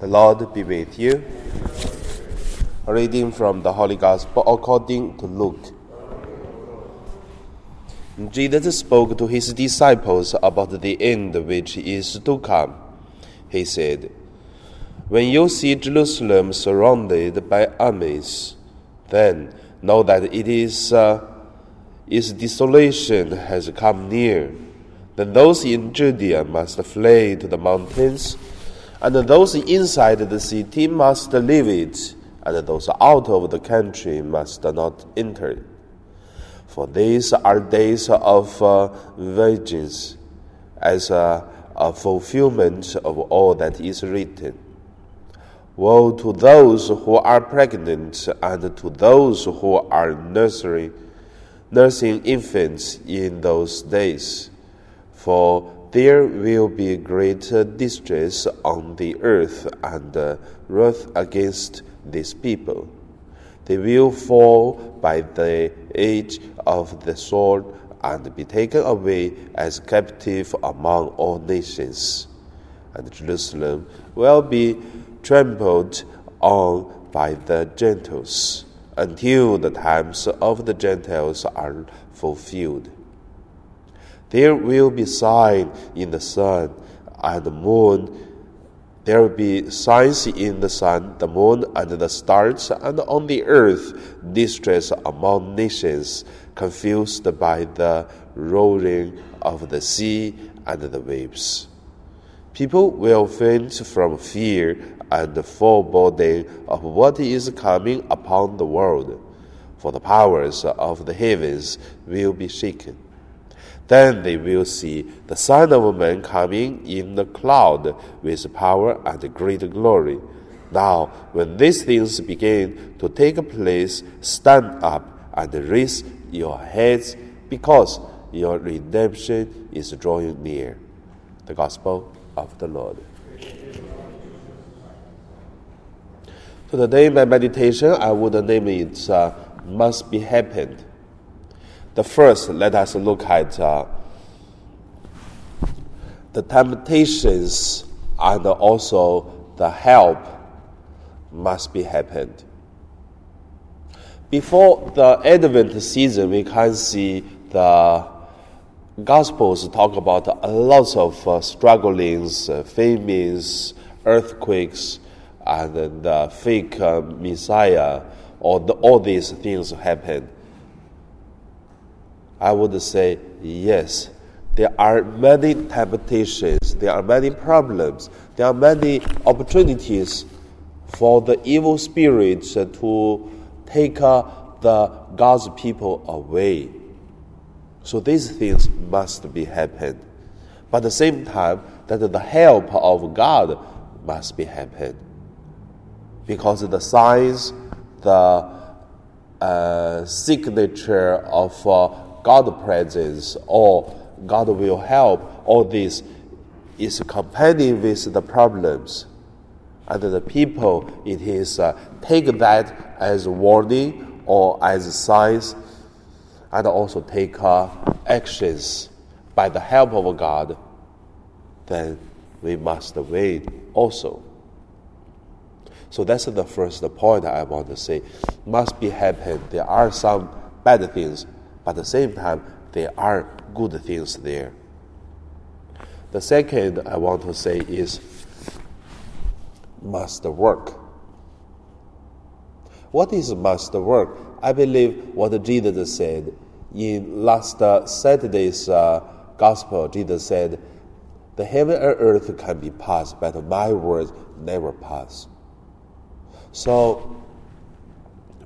The Lord be with you. A reading from the Holy Gospel according to Luke. Jesus spoke to his disciples about the end which is to come. He said, When you see Jerusalem surrounded by armies, then know that it is uh, its desolation has come near. Then those in Judea must flee to the mountains, and those inside the city must leave it, and those out of the country must not enter. For these are days of uh, vengeance, as a, a fulfillment of all that is written. Woe to those who are pregnant and to those who are nursery, nursing infants in those days, for there will be great distress on the earth and uh, wrath against these people. They will fall by the edge of the sword and be taken away as captive among all nations. And Jerusalem will be trampled on by the Gentiles until the times of the Gentiles are fulfilled. There will be signs in the sun and the moon. There will be signs in the sun, the moon, and the stars, and on the earth distress among nations, confused by the roaring of the sea and the waves. People will faint from fear and foreboding of what is coming upon the world, for the powers of the heavens will be shaken. Then they will see the Son of Man coming in the cloud with power and great glory. Now, when these things begin to take place, stand up and raise your heads, because your redemption is drawing near. The Gospel of the Lord. So today, my meditation, I would name it uh, "Must Be Happened." The first, let us look at uh, the temptations and also the help must be happened. Before the Advent season, we can see the Gospels talk about a lot of uh, strugglings, uh, famines, earthquakes, and the fake uh, Messiah, or the, all these things happen. I would say yes. There are many temptations, there are many problems, there are many opportunities for the evil spirits to take uh, the God's people away. So these things must be happen. But at the same time, that the help of God must be happen. Because the signs, the uh, signature of uh, God presence or God will help, all this is accompanied with the problems. And the people, it is uh, take that as warning or as signs, and also take uh, actions by the help of God. Then we must wait also. So that's the first point I want to say. Must be happen. There are some bad things, but at the same time, there are good things there. The second I want to say is must work. What is must work? I believe what Jesus said in last uh, Saturday's uh, gospel. Jesus said, "The heaven and earth can be passed, but my words never pass." So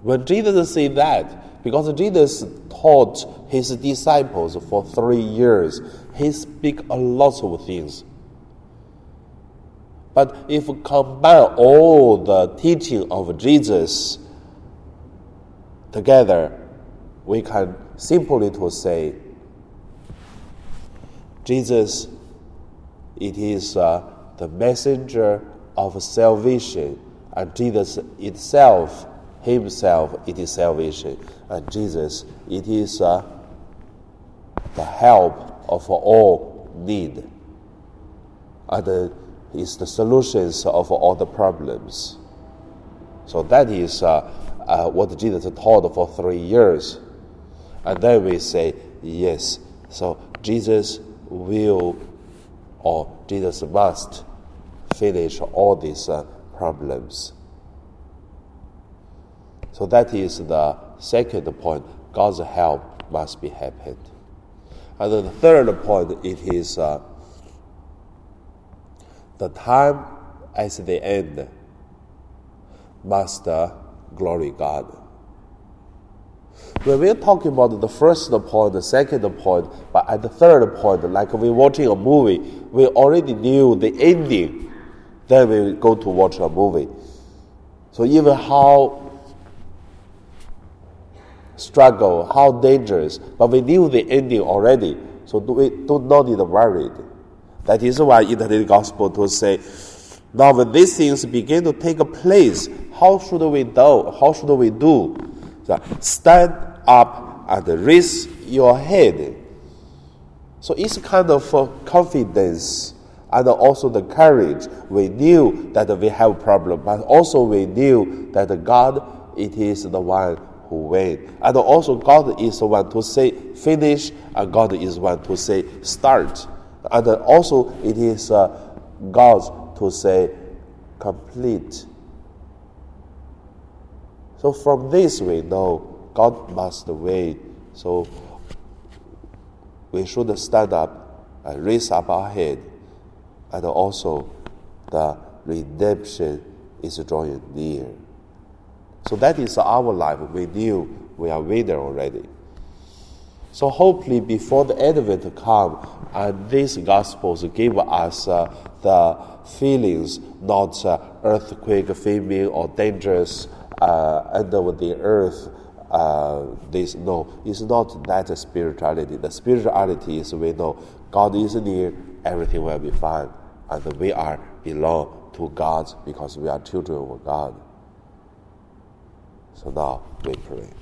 when Jesus said that, because Jesus taught his disciples for three years, he speak a lot of things. But if we combine all the teaching of Jesus together, we can simply to say, Jesus, it is uh, the messenger of salvation, and Jesus itself, Himself, it is salvation, and Jesus, it is uh, the help of all need. And uh, is the solutions of all the problems. So that is uh, uh, what Jesus taught for three years. And then we say, yes, so Jesus will or Jesus must finish all these uh, problems. So that is the second point. God's help must be happened. And the third point, it is uh, the time at the end must uh, glory God. When we're talking about the first point, the second point, but at the third point, like we're watching a movie, we already knew the ending. Then we go to watch a movie. So even how struggle, how dangerous, but we knew the ending already. So we do not need worried. That is why in the gospel to say, now when these things begin to take place, how should we do? How should we do? Stand up and raise your head. So it's kind of confidence and also the courage. We knew that we have problem, but also we knew that God, it is the one who wins. And also God is one to say finish, and God is one to say start. And also it is uh, God's to say complete. So from this we know God must wait. So we should stand up and raise up our head. And also the redemption is drawing near. So that is our life. We knew we are winner already. So hopefully before the Advent come, and these Gospels give us uh, the feelings, not uh, earthquake, famine, or dangerous uh, under the earth. Uh, this no, it's not that spirituality. The spirituality is we know God is near, everything will be fine, and we are belong to God because we are children of God. So now we.